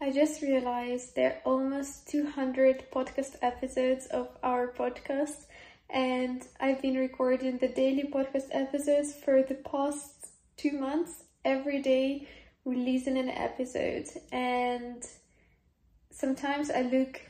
I just realized there are almost 200 podcast episodes of our podcast, and I've been recording the daily podcast episodes for the past two months, every day releasing an episode. And sometimes I look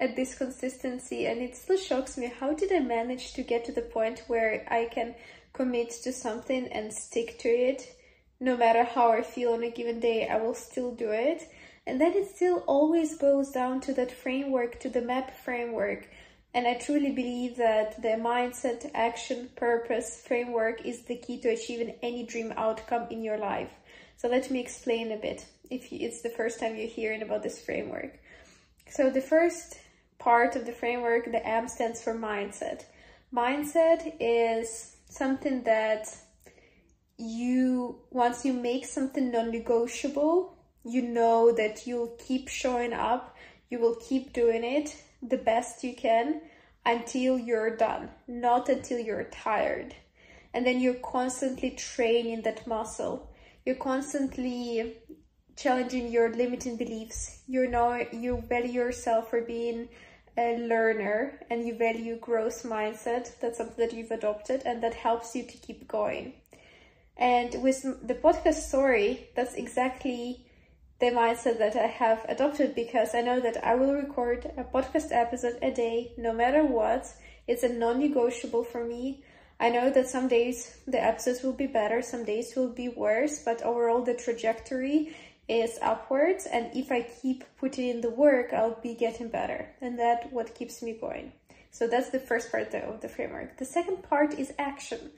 at this consistency and it still shocks me. How did I manage to get to the point where I can commit to something and stick to it? No matter how I feel on a given day I will still do it and then it still always boils down to that framework to the map framework. And I truly believe that the mindset action purpose framework is the key to achieving any dream outcome in your life. So let me explain a bit if it's the first time you're hearing about this framework. So the first part of the framework, the M stands for mindset. Mindset is something that you, once you make something non-negotiable, you know that you'll keep showing up, you will keep doing it the best you can until you're done, not until you're tired. And then you're constantly training that muscle. You're constantly challenging your limiting beliefs. You know, you value yourself for being a learner and you value growth mindset. That's something that you've adopted and that helps you to keep going. And with the podcast story, that's exactly the mindset that I have adopted because I know that I will record a podcast episode a day, no matter what. It's a non negotiable for me. I know that some days the episodes will be better, some days will be worse, but overall the trajectory is upwards and if I keep putting in the work, I'll be getting better. And that what keeps me going. So that's the first part of the framework. The second part is action.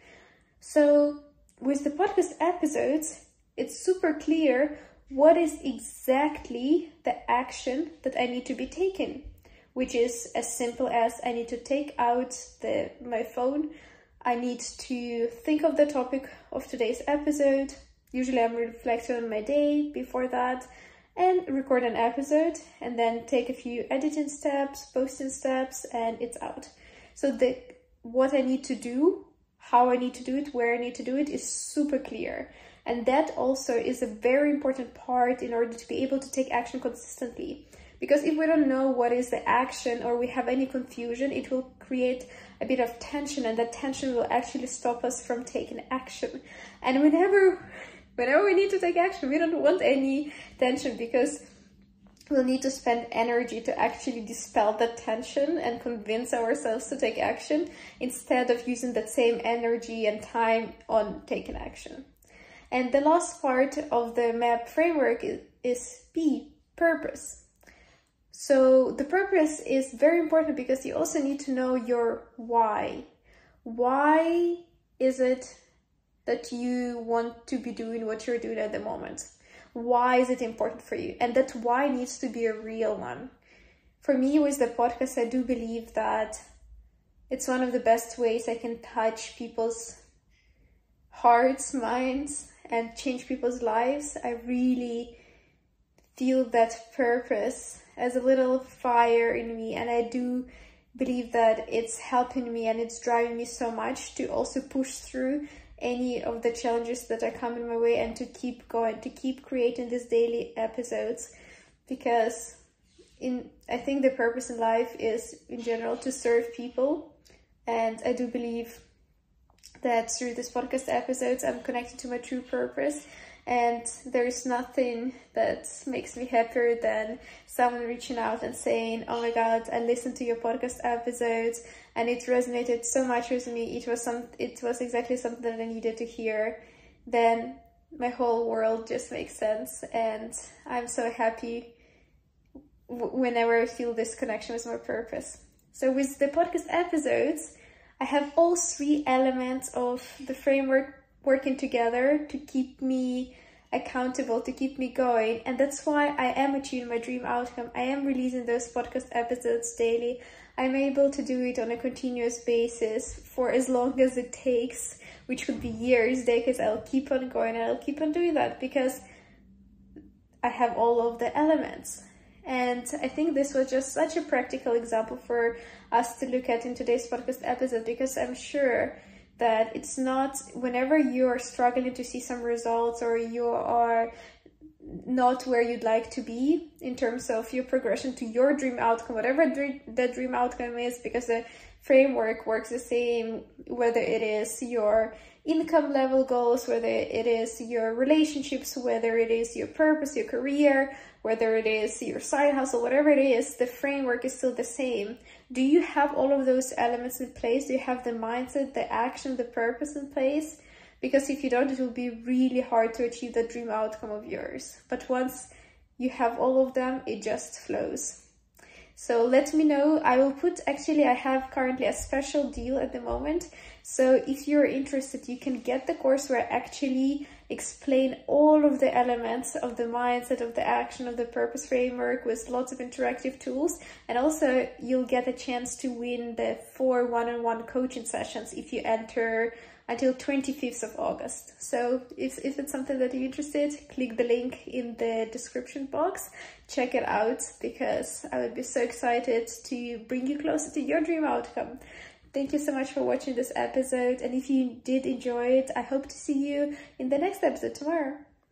So with the podcast episodes, it's super clear what is exactly the action that I need to be taken, which is as simple as I need to take out the my phone, I need to think of the topic of today's episode, Usually I'm reflecting on my day before that and record an episode and then take a few editing steps, posting steps, and it's out. So the what I need to do, how I need to do it, where I need to do it is super clear. And that also is a very important part in order to be able to take action consistently. Because if we don't know what is the action or we have any confusion, it will create a bit of tension and that tension will actually stop us from taking action. And whenever whenever we need to take action, we don't want any tension because we'll need to spend energy to actually dispel that tension and convince ourselves to take action instead of using that same energy and time on taking action. And the last part of the MAP framework is, is P, purpose. So the purpose is very important because you also need to know your why. Why is it that you want to be doing what you're doing at the moment. Why is it important for you? And that why needs to be a real one. For me, with the podcast, I do believe that it's one of the best ways I can touch people's hearts, minds, and change people's lives. I really feel that purpose as a little fire in me, and I do believe that it's helping me and it's driving me so much to also push through any of the challenges that are coming my way and to keep going, to keep creating these daily episodes because in I think the purpose in life is in general to serve people and I do believe that through this podcast episodes I'm connected to my true purpose and there's nothing that makes me happier than someone reaching out and saying, Oh my god, I listened to your podcast episodes and it resonated so much with me. It was some it was exactly something that I needed to hear. Then my whole world just makes sense and I'm so happy whenever I feel this connection with my purpose. So with the podcast episodes, I have all three elements of the framework working together to keep me accountable, to keep me going. And that's why I am achieving my dream outcome. I am releasing those podcast episodes daily. I'm able to do it on a continuous basis for as long as it takes, which could be years, decades. I'll keep on going and I'll keep on doing that because I have all of the elements. And I think this was just such a practical example for us to look at in today's podcast episode because I'm sure that it's not whenever you are struggling to see some results or you are not where you'd like to be in terms of your progression to your dream outcome, whatever the dream outcome is, because the framework works the same whether it is your income level goals, whether it is your relationships, whether it is your purpose, your career, whether it is your side hustle, whatever it is, the framework is still the same. Do you have all of those elements in place? Do you have the mindset, the action, the purpose in place? Because if you don't, it will be really hard to achieve the dream outcome of yours. But once you have all of them, it just flows. So let me know. I will put, actually, I have currently a special deal at the moment. So if you're interested, you can get the course where actually explain all of the elements of the mindset, of the action, of the purpose framework with lots of interactive tools. And also you'll get a chance to win the four one-on-one coaching sessions if you enter until 25th of August. So if, if it's something that you're interested, click the link in the description box, check it out because I would be so excited to bring you closer to your dream outcome. Thank you so much for watching this episode and if you did enjoy it, I hope to see you in the next episode tomorrow.